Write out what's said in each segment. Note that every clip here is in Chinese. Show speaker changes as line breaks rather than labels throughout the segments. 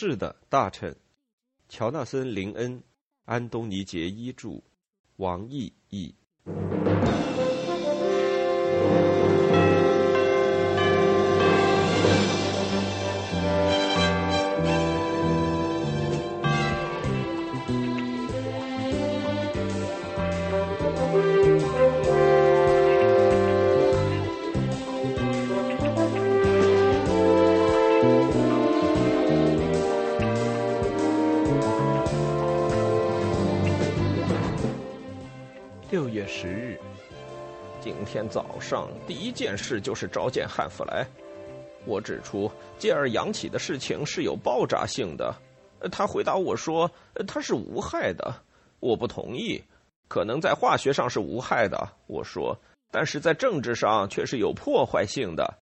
是的，大臣。乔纳森·林恩、安东尼·杰伊著，王毅译。
早上第一件事就是召见汉弗莱。我指出继而扬起的事情是有爆炸性的。他回答我说他是无害的。我不同意，可能在化学上是无害的。我说，但是在政治上却是有破坏性的。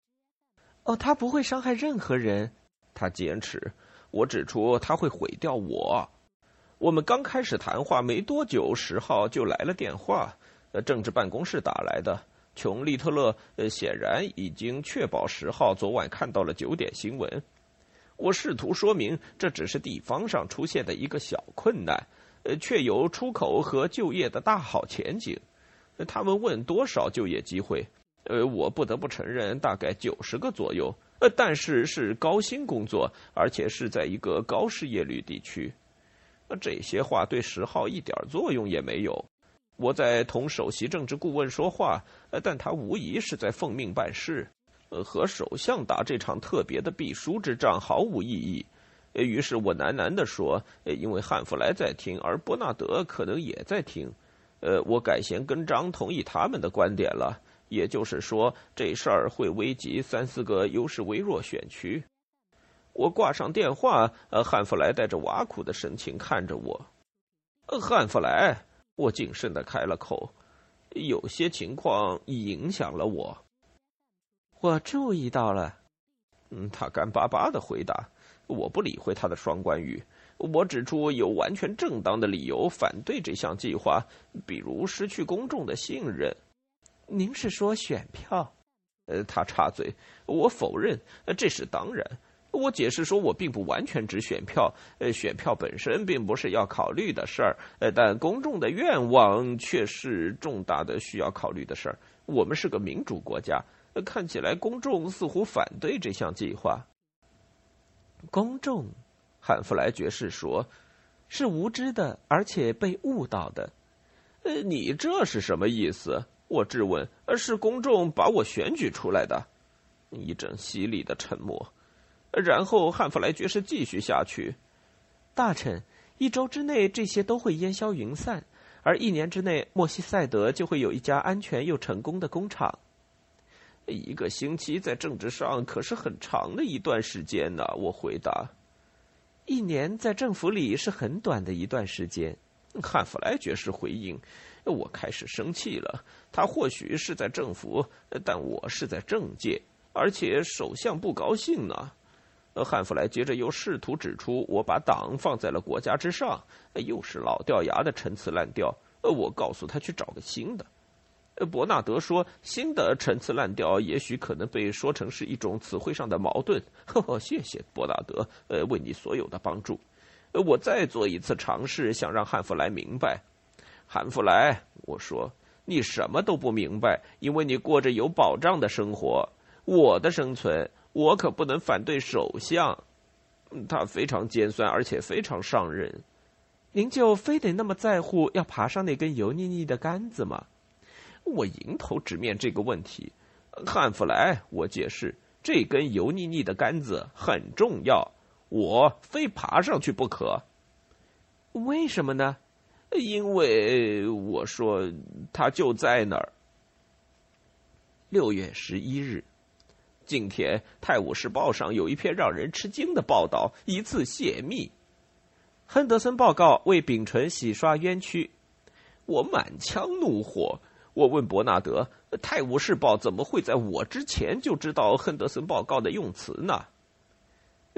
哦，他不会伤害任何人。
他坚持。我指出他会毁掉我。我们刚开始谈话没多久，十号就来了电话，呃，政治办公室打来的。琼利特勒呃，显然已经确保十号昨晚看到了九点新闻。我试图说明这只是地方上出现的一个小困难，呃，却有出口和就业的大好前景。他们问多少就业机会？呃，我不得不承认，大概九十个左右。呃，但是是高薪工作，而且是在一个高失业率地区。这些话对十号一点作用也没有。我在同首席政治顾问说话，但他无疑是在奉命办事。和首相打这场特别的必输之仗毫无意义。于是我喃喃地说：“因为汉弗莱在听，而伯纳德可能也在听。呃，我改弦更张，同意他们的观点了。也就是说，这事儿会危及三四个优势微弱选区。”我挂上电话，呃，汉弗莱带着挖苦的神情看着我。呃，汉弗莱，我谨慎的开了口，有些情况影响了我。
我注意到了。
嗯，他干巴巴的回答。我不理会他的双关语。我指出有完全正当的理由反对这项计划，比如失去公众的信任。
您是说选票？
呃，他插嘴。我否认，这是当然。我解释说，我并不完全指选票，呃，选票本身并不是要考虑的事儿，呃，但公众的愿望却是重大的需要考虑的事儿。我们是个民主国家，看起来公众似乎反对这项计划。
公众，
汉弗莱爵士说，
是无知的，而且被误导的。
呃，你这是什么意思？我质问。呃，是公众把我选举出来的。一阵犀利的沉默。然后汉弗莱爵士继续下去，
大臣，一周之内这些都会烟消云散，而一年之内莫西塞德就会有一家安全又成功的工厂。
一个星期在政治上可是很长的一段时间呢，我回答。
一年在政府里是很短的一段时间，
汉弗莱爵士回应。我开始生气了，他或许是在政府，但我是在政界，而且首相不高兴呢。汉弗莱接着又试图指出，我把党放在了国家之上，又是老掉牙的陈词滥调。我告诉他去找个新的。伯纳德说，新的陈词滥调也许可能被说成是一种词汇上的矛盾。呵呵，谢谢伯纳德，呃，为你所有的帮助。我再做一次尝试，想让汉弗莱明白。汉弗莱，我说，你什么都不明白，因为你过着有保障的生活。我的生存。我可不能反对首相，他非常尖酸，而且非常上任。
您就非得那么在乎要爬上那根油腻腻的杆子吗？
我迎头直面这个问题。汉弗莱，我解释，这根油腻腻的杆子很重要，我非爬上去不可。
为什么呢？
因为我说，他就在那儿。六月十一日。今天《泰晤士报》上有一篇让人吃惊的报道，一次泄密。
亨德森报告为丙醇洗刷冤屈。
我满腔怒火。我问伯纳德：“《泰晤士报》怎么会在我之前就知道亨德森报告的用词呢？”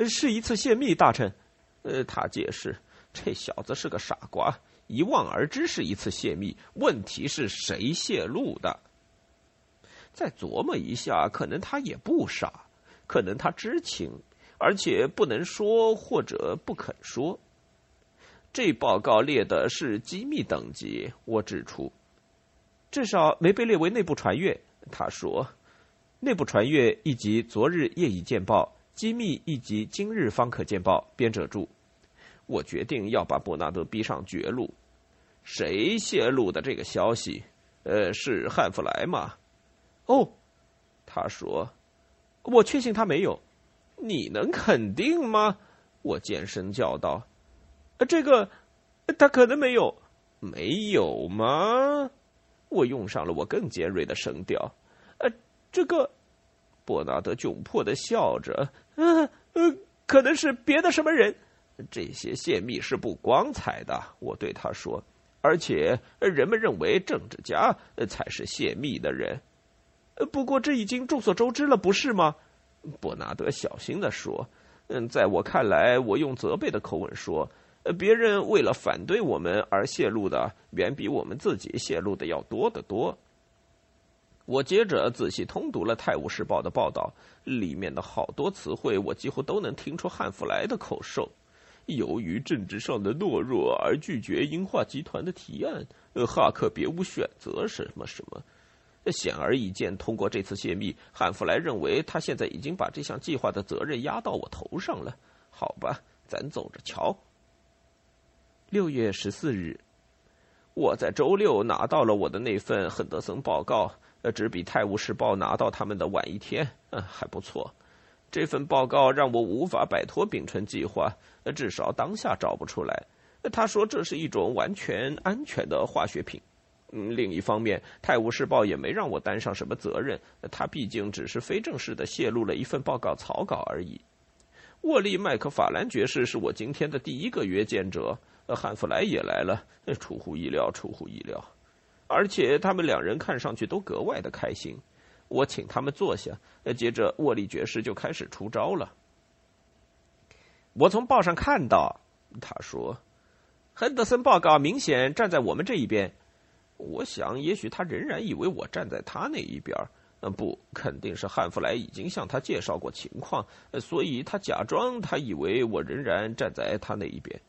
是一次泄密，大臣。
呃，他解释：“这小子是个傻瓜，一望而知是一次泄密。问题是谁泄露的？”再琢磨一下，可能他也不傻，可能他知情。而且不能说或者不肯说。这报告列的是机密等级，我指出，
至少没被列为内部传阅。他说，内部传阅以及昨日业已见报，机密以及今日方可见报。编者注：
我决定要把伯纳德逼上绝路。谁泄露的这个消息？呃，是汉弗莱吗？
哦，
他说，
我确信他没有。
你能肯定吗？我尖声叫道。
这个，他可能没有，
没有吗？我用上了我更尖锐的声调。
呃，这个，
伯纳德窘迫的笑着。
嗯呃，可能是别的什么人。
这些泄密是不光彩的，我对他说。而且人们认为政治家才是泄密的人。
不过这已经众所周知了，不是吗？
伯纳德小心的说。嗯，在我看来，我用责备的口吻说。别人为了反对我们而泄露的，远比我们自己泄露的要多得多。我接着仔细通读了《泰晤士报》的报道，里面的好多词汇，我几乎都能听出汉弗莱的口授。由于政治上的懦弱而拒绝英化集团的提案，呃哈克别无选择，什么什么。显而易见，通过这次泄密，汉弗莱认为他现在已经把这项计划的责任压到我头上了。好吧，咱走着瞧。六月十四日，我在周六拿到了我的那份亨德森报告，呃，只比《泰晤士报》拿到他们的晚一天，嗯，还不错。这份报告让我无法摆脱丙醇计划，至少当下找不出来。他说这是一种完全安全的化学品。嗯，另一方面，《泰晤士报》也没让我担上什么责任，他毕竟只是非正式的泄露了一份报告草稿而已。沃利·麦克法兰爵士是我今天的第一个约见者。呃汉弗莱也来了，出乎意料，出乎意料，而且他们两人看上去都格外的开心。我请他们坐下，接着沃利爵士就开始出招了。我从报上看到，他说，亨德森报告明显站在我们这一边。我想，也许他仍然以为我站在他那一边。呃，不，肯定是汉弗莱已经向他介绍过情况，所以他假装他以为我仍然站在他那一边。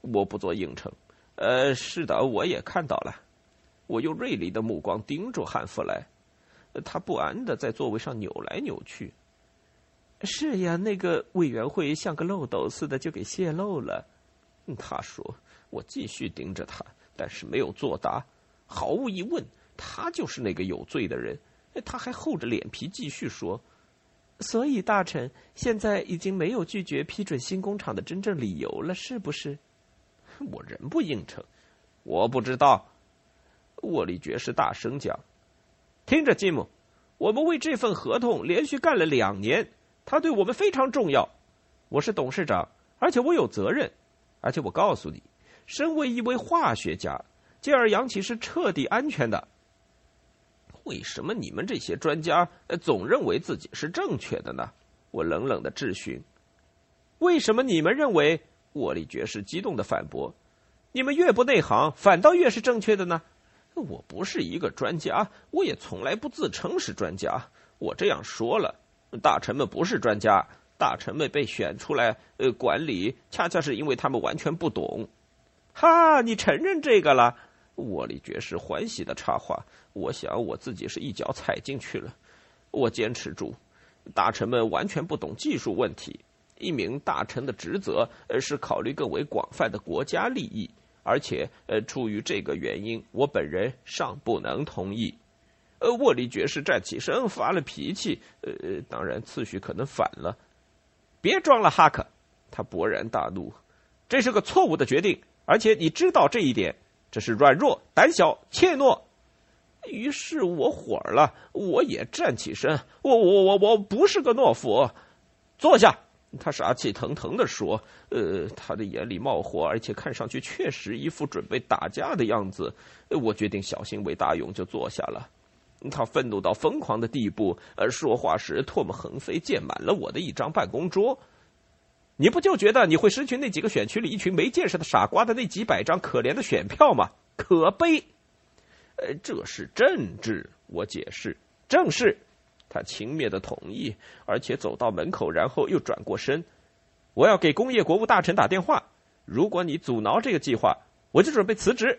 我不做应承，呃，是的，我也看到了。我用锐利的目光盯住汉弗莱，他不安的在座位上扭来扭去。
是呀，那个委员会像个漏斗似的就给泄露了。
他说。我继续盯着他，但是没有作答。毫无疑问，他就是那个有罪的人。他还厚着脸皮继续说：“
所以，大臣现在已经没有拒绝批准新工厂的真正理由了，是不是？”
我仍不应承，我不知道。沃利爵士大声讲：“听着，吉姆，我们为这份合同连续干了两年，他对我们非常重要。我是董事长，而且我有责任。而且我告诉你，身为一位化学家，杰尔扬起是彻底安全的。为什么你们这些专家总认为自己是正确的呢？”我冷冷的质询：“为什么你们认为？”沃利爵士激动的反驳：“你们越不内行，反倒越是正确的呢。我不是一个专家，我也从来不自称是专家。我这样说了，大臣们不是专家，大臣们被选出来呃管理，恰恰是因为他们完全不懂。哈，你承认这个了？”沃利爵士欢喜的插话：“我想我自己是一脚踩进去了。我坚持住，大臣们完全不懂技术问题。”一名大臣的职责，呃，是考虑更为广泛的国家利益，而且，呃，出于这个原因，我本人尚不能同意。呃，沃利爵士站起身，发了脾气，呃，当然次序可能反了。别装了，哈克！他勃然大怒，这是个错误的决定，而且你知道这一点。这是软弱、胆小、怯懦。于是我火了，我也站起身，我我我我不是个懦夫。坐下。他杀气腾腾的说：“呃，他的眼里冒火，而且看上去确实一副准备打架的样子。我决定小心为大勇，就坐下了。他愤怒到疯狂的地步，呃，说话时唾沫横飞，溅满了我的一张办公桌。你不就觉得你会失去那几个选区里一群没见识的傻瓜的那几百张可怜的选票吗？可悲！呃，这是政治，我解释。正是。”他轻蔑的同意，而且走到门口，然后又转过身。我要给工业国务大臣打电话。如果你阻挠这个计划，我就准备辞职。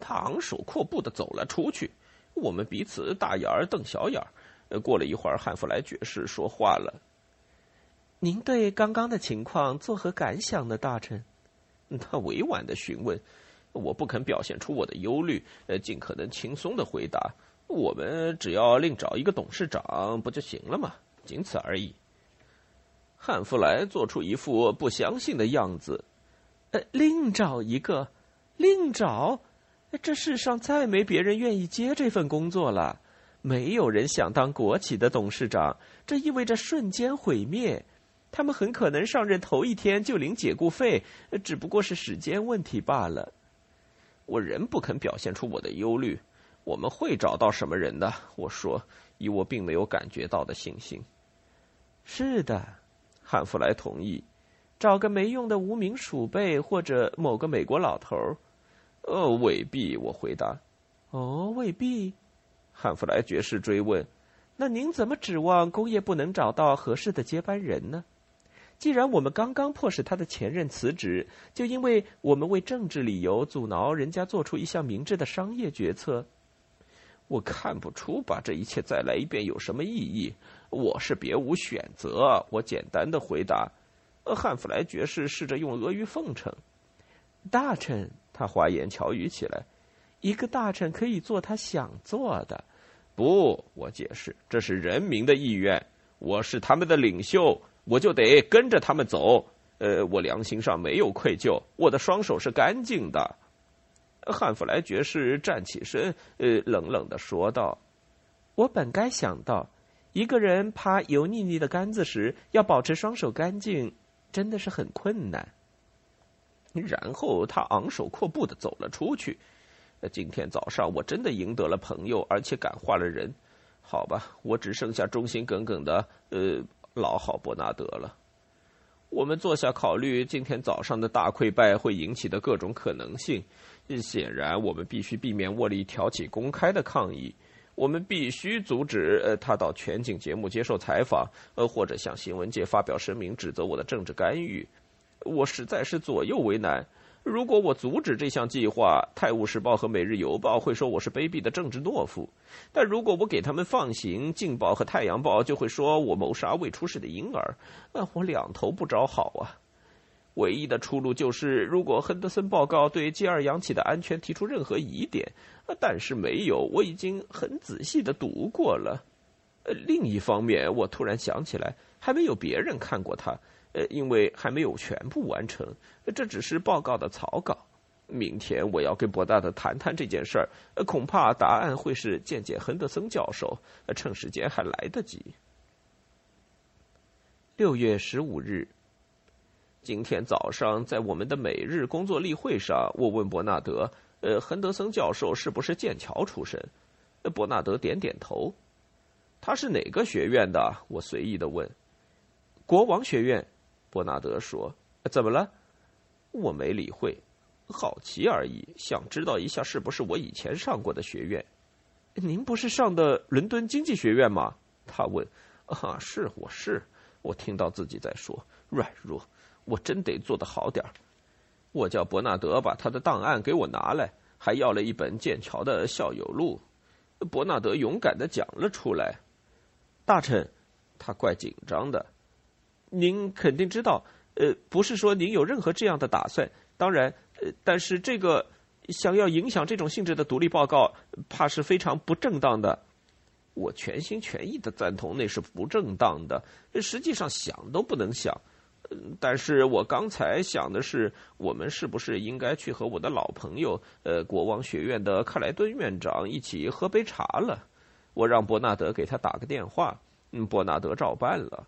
他昂首阔步的走了出去。我们彼此大眼儿瞪小眼儿。过了一会儿，汉弗莱爵士说话了：“
您对刚刚的情况作何感想呢，大臣？”
他委婉的询问。我不肯表现出我的忧虑，呃，尽可能轻松的回答：“我们只要另找一个董事长不就行了吗？仅此而已。”汉弗莱做出一副不相信的样子：“
呃，另找一个，另找？这世上再没别人愿意接这份工作了。没有人想当国企的董事长，这意味着瞬间毁灭。他们很可能上任头一天就领解雇费，只不过是时间问题罢了。”
我仍不肯表现出我的忧虑。我们会找到什么人的？我说，以我并没有感觉到的信心。
是的，汉弗莱同意。找个没用的无名鼠辈，或者某个美国老头儿。
呃，未必。我回答。
哦，未必。汉弗莱爵士追问：“那您怎么指望工业部能找到合适的接班人呢？”既然我们刚刚迫使他的前任辞职，就因为我们为政治理由阻挠人家做出一项明智的商业决策，
我看不出把这一切再来一遍有什么意义。我是别无选择。我简单的回答。汉弗莱爵士试着用阿谀奉承。
大臣，他花言巧语起来。一个大臣可以做他想做的。
不，我解释，这是人民的意愿。我是他们的领袖。我就得跟着他们走，呃，我良心上没有愧疚，我的双手是干净的。汉弗莱爵士站起身，呃，冷冷的说道：“
我本该想到，一个人爬油腻腻的杆子时，要保持双手干净，真的是很困难。”
然后他昂首阔步的走了出去。今天早上我真的赢得了朋友，而且感化了人。好吧，我只剩下忠心耿耿的，呃。老好伯纳德了。我们坐下考虑今天早上的大溃败会引起的各种可能性。显然，我们必须避免沃利挑起公开的抗议。我们必须阻止呃他到全景节目接受采访，呃或者向新闻界发表声明指责我的政治干预。我实在是左右为难。如果我阻止这项计划，《泰晤士报》和《每日邮报》会说我是卑鄙的政治懦夫；但如果我给他们放行，《镜报》和《太阳报》就会说我谋杀未出世的婴儿。那我两头不着好啊！唯一的出路就是，如果亨德森报告对接二氧气的安全提出任何疑点，但是没有，我已经很仔细的读过了。呃，另一方面，我突然想起来，还没有别人看过它。呃，因为还没有全部完成，这只是报告的草稿。明天我要跟伯纳德谈谈这件事儿，恐怕答案会是见见亨德森教授，趁时间还来得及。六月十五日，今天早上在我们的每日工作例会上，我问伯纳德：“呃，亨德森教授是不是剑桥出身？”伯纳德点点头。他是哪个学院的？我随意的问。
国王学院。
伯纳德说：“怎么了？”我没理会，好奇而已，想知道一下是不是我以前上过的学院。
您不是上的伦敦经济学院吗？
他问。“啊，是，我是。”我听到自己在说软弱，我真得做得好点儿。我叫伯纳德把他的档案给我拿来，还要了一本剑桥的校友录。伯纳德勇敢的讲了出来。
大臣，
他怪紧张的。
您肯定知道，呃，不是说您有任何这样的打算。当然，呃，但是这个想要影响这种性质的独立报告，怕是非常不正当的。
我全心全意的赞同那是不正当的，实际上想都不能想。但是我刚才想的是，我们是不是应该去和我的老朋友，呃，国王学院的克莱顿院长一起喝杯茶了？我让伯纳德给他打个电话，嗯，伯纳德照办了。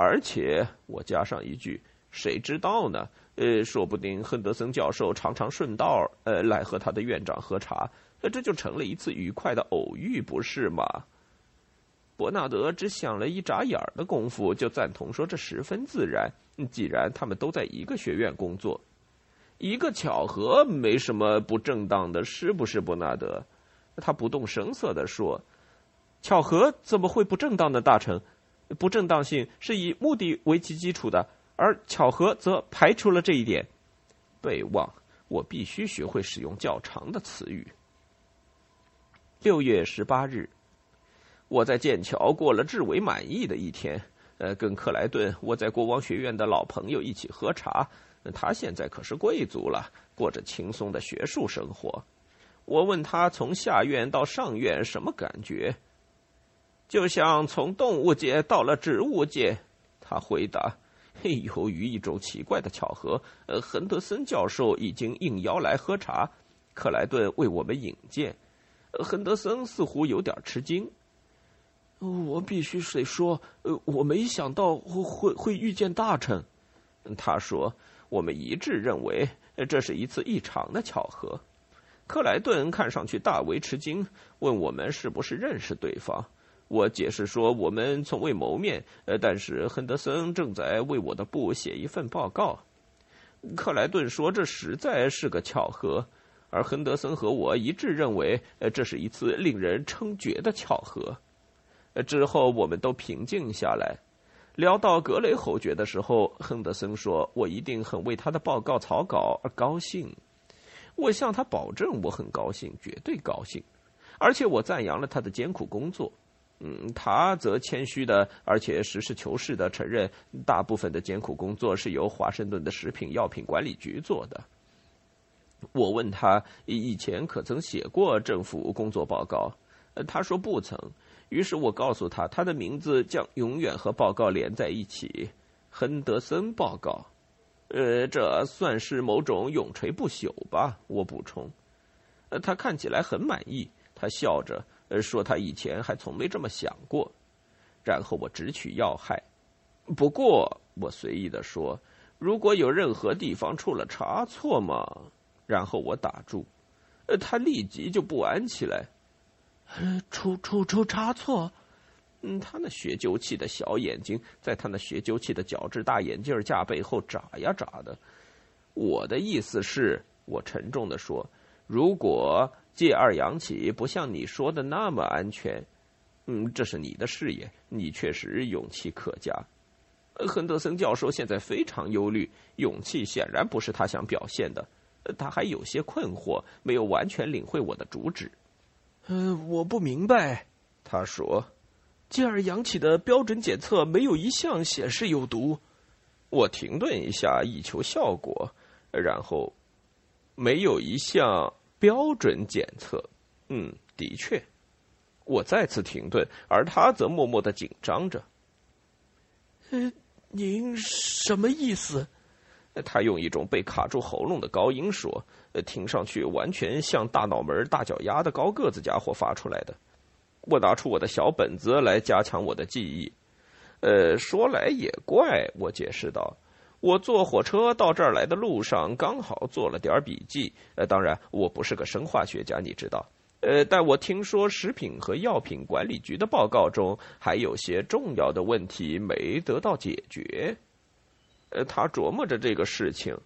而且我加上一句，谁知道呢？呃，说不定亨德森教授常常顺道呃来和他的院长喝茶，那这就成了一次愉快的偶遇，不是吗？伯纳德只想了一眨眼儿的功夫，就赞同说这十分自然。既然他们都在一个学院工作，一个巧合没什么不正当的，是不是？伯纳德，他不动声色地说：“
巧合怎么会不正当的大臣？不正当性是以目的为其基础的，而巧合则排除了这一点。
备忘，我必须学会使用较长的词语。
六月十八日，
我在剑桥过了至为满意的一天。呃，跟克莱顿，我在国王学院的老朋友一起喝茶。他现在可是贵族了，过着轻松的学术生活。我问他从下院到上院什么感觉，就像从动物界到了植物界。他回答：“ 由于一种奇怪的巧合，呃，亨德森教授已经应邀来喝茶，克莱顿为我们引荐。呃亨德森似乎有点吃惊。
我必须得说，呃，我没想到会会会遇见大臣。
他说。”我们一致认为这是一次异常的巧合。克莱顿看上去大为吃惊，问我们是不是认识对方。我解释说我们从未谋面，呃，但是亨德森正在为我的部写一份报告。克莱顿说这实在是个巧合，而亨德森和我一致认为，呃，这是一次令人称绝的巧合。之后我们都平静下来。聊到格雷侯爵的时候，亨德森说：“我一定很为他的报告草稿而高兴。”我向他保证，我很高兴，绝对高兴，而且我赞扬了他的艰苦工作。嗯，他则谦虚的，而且实事求是的承认，大部分的艰苦工作是由华盛顿的食品药品管理局做的。我问他以前可曾写过政府工作报告，他说不曾。于是我告诉他，他的名字将永远和报告连在一起，亨德森报告。呃，这算是某种永垂不朽吧？我补充。呃，他看起来很满意，他笑着说：“他以前还从没这么想过。”然后我直取要害。不过我随意的说：“如果有任何地方出了差错嘛。”然后我打住。呃，他立即就不安起来。
出出出差错，
嗯，他那学究气的小眼睛在他那学究气的角质大眼镜架背后眨呀眨的。我的意思是，我沉重的说，如果借二阳起不像你说的那么安全，嗯，这是你的事业，你确实勇气可嘉。亨德森教授现在非常忧虑，勇气显然不是他想表现的，他还有些困惑，没有完全领会我的主旨。
嗯，我不明白。
他说：“
继二扬起的标准检测没有一项显示有毒。”
我停顿一下，以求效果，然后没有一项标准检测。嗯，的确。我再次停顿，而他则默默的紧张着。
呃，您什么意思？
他用一种被卡住喉咙的高音说：“呃，听上去完全像大脑门、大脚丫的高个子家伙发出来的。”我拿出我的小本子来加强我的记忆。呃，说来也怪，我解释道：“我坐火车到这儿来的路上，刚好做了点笔记。呃，当然，我不是个生化学家，你知道。呃，但我听说食品和药品管理局的报告中还有些重要的问题没得到解决。”呃，他琢磨着这个事情。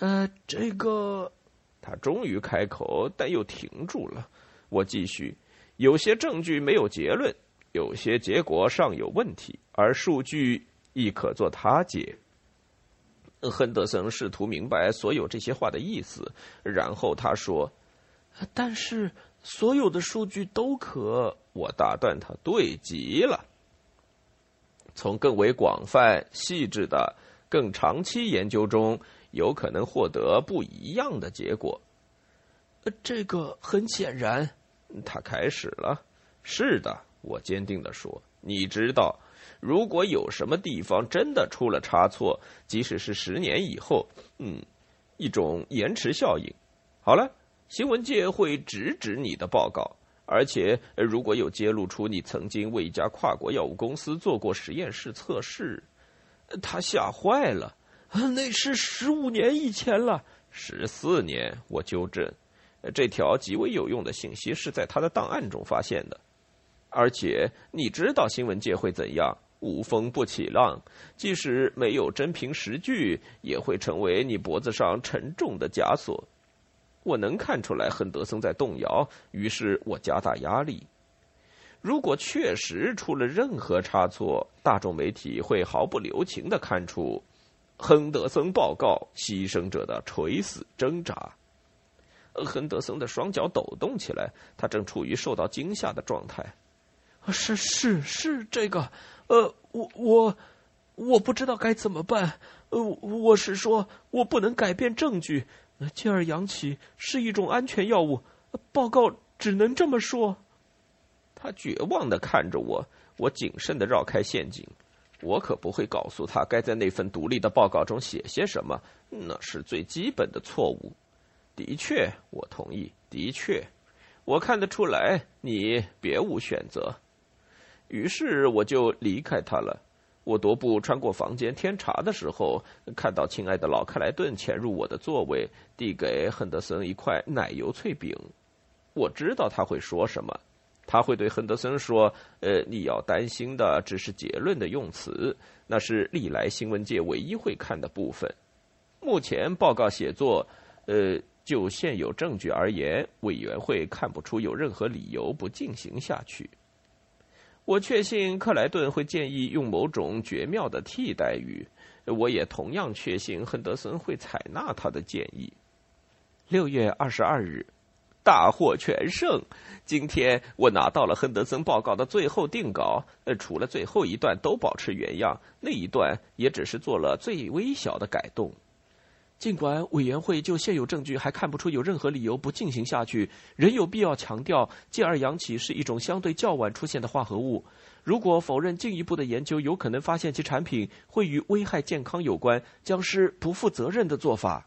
呃，这个，
他终于开口，但又停住了。我继续，有些证据没有结论，有些结果尚有问题，而数据亦可作他解。亨德森试图明白所有这些话的意思，然后他说：“
但是所有的数据都可……”
我打断他：“对极了，从更为广泛、细致的。”更长期研究中有可能获得不一样的结果。
这个很显然，
他开始了。是的，我坚定的说。你知道，如果有什么地方真的出了差错，即使是十年以后，嗯，一种延迟效应。好了，新闻界会直指你的报告，而且如果有揭露出你曾经为一家跨国药物公司做过实验室测试。他吓坏了，
那是十五年以前了，
十四年。我纠正，这条极为有用的信息是在他的档案中发现的，而且你知道新闻界会怎样？无风不起浪，即使没有真凭实据，也会成为你脖子上沉重的枷锁。我能看出来亨德森在动摇，于是我加大压力。如果确实出了任何差错，大众媒体会毫不留情的看出亨德森报告牺牲者的垂死挣扎。亨德森的双脚抖动起来，他正处于受到惊吓的状态。
是是是，这个，呃，我我我不知道该怎么办。呃，我是说，我不能改变证据。健尔阳起是一种安全药物，报告只能这么说。
他绝望的看着我，我谨慎的绕开陷阱。我可不会告诉他该在那份独立的报告中写些什么，那是最基本的错误。的确，我同意。的确，我看得出来，你别无选择。于是我就离开他了。我踱步穿过房间添茶的时候，看到亲爱的老克莱顿潜入我的座位，递给亨德森一块奶油脆饼。我知道他会说什么。他会对亨德森说：“呃，你要担心的只是结论的用词，那是历来新闻界唯一会看的部分。目前报告写作，呃，就现有证据而言，委员会看不出有任何理由不进行下去。我确信克莱顿会建议用某种绝妙的替代语，我也同样确信亨德森会采纳他的建议。”六月二十二日。大获全胜！今天我拿到了亨德森报告的最后定稿，除了最后一段都保持原样，那一段也只是做了最微小的改动。
尽管委员会就现有证据还看不出有任何理由不进行下去，仍有必要强调，介二氧起是一种相对较晚出现的化合物。如果否认进一步的研究有可能发现其产品会与危害健康有关，将是不负责任的做法。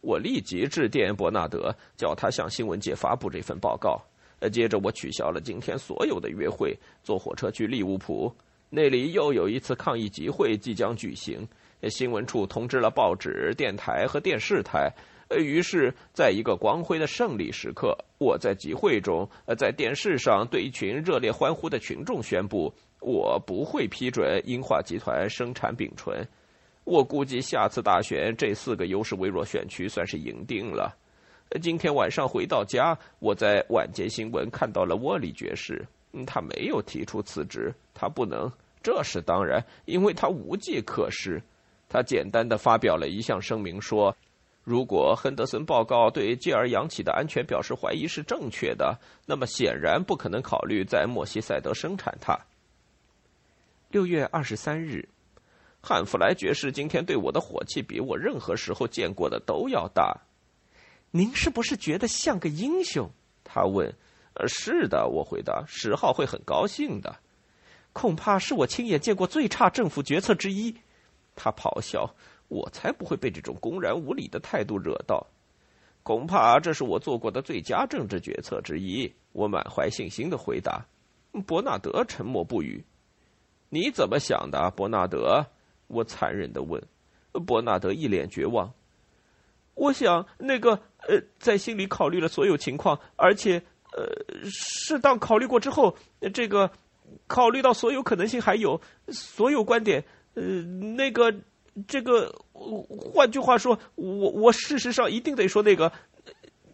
我立即致电伯纳德，叫他向新闻界发布这份报告。呃，接着我取消了今天所有的约会，坐火车去利物浦，那里又有一次抗议集会即将举行。新闻处通知了报纸、电台和电视台。呃，于是，在一个光辉的胜利时刻，我在集会中，在电视上对一群热烈欢呼的群众宣布，我不会批准英化集团生产丙醇。我估计下次大选这四个优势微弱选区算是赢定了。今天晚上回到家，我在晚间新闻看到了沃里爵士，他没有提出辞职，他不能，这是当然，因为他无计可施。他简单的发表了一项声明说，如果亨德森报告对继而扬起的安全表示怀疑是正确的，那么显然不可能考虑在莫西塞德生产它。六月二十三日。汉弗莱爵士今天对我的火气比我任何时候见过的都要大。
您是不是觉得像个英雄？
他问。呃，是的，我回答。十号会很高兴的。
恐怕是我亲眼见过最差政府决策之一。
他咆哮。我才不会被这种公然无礼的态度惹到。恐怕这是我做过的最佳政治决策之一。我满怀信心的回答。伯纳德沉默不语。你怎么想的，伯纳德？我残忍的问，伯纳德一脸绝望。
我想，那个呃，在心里考虑了所有情况，而且呃，适当考虑过之后，这个考虑到所有可能性，还有所有观点，呃，那个这个，换句话说，我我事实上一定得说那个，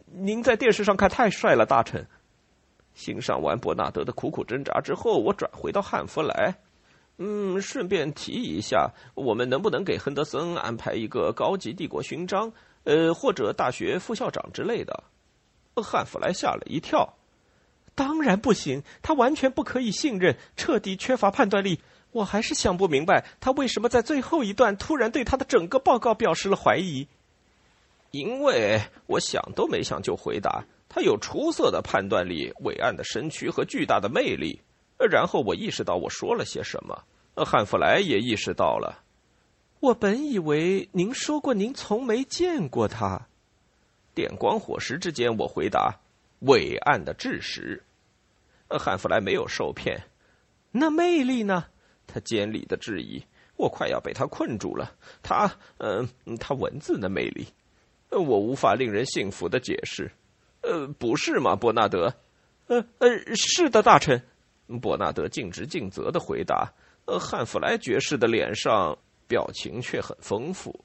您在电视上看太帅了，大臣。
欣赏完伯纳德的苦苦挣扎之后，我转回到汉弗莱。嗯，顺便提一下，我们能不能给亨德森安排一个高级帝国勋章，呃，或者大学副校长之类的？汉弗莱吓了一跳。
当然不行，他完全不可以信任，彻底缺乏判断力。我还是想不明白，他为什么在最后一段突然对他的整个报告表示了怀疑。
因为我想都没想就回答，他有出色的判断力、伟岸的身躯和巨大的魅力。然后我意识到我说了些什么，汉弗莱也意识到了。
我本以为您说过您从没见过他。
电光火石之间，我回答：“伟岸的智识。”汉弗莱没有受骗。
那魅力呢？
他尖利的质疑。我快要被他困住了。他，嗯，他文字的魅力，我无法令人信服的解释。呃，不是吗，伯纳德？
呃呃，是的，大臣。
伯纳德尽职尽责的回答，呃，汉弗莱爵士的脸上表情却很丰富。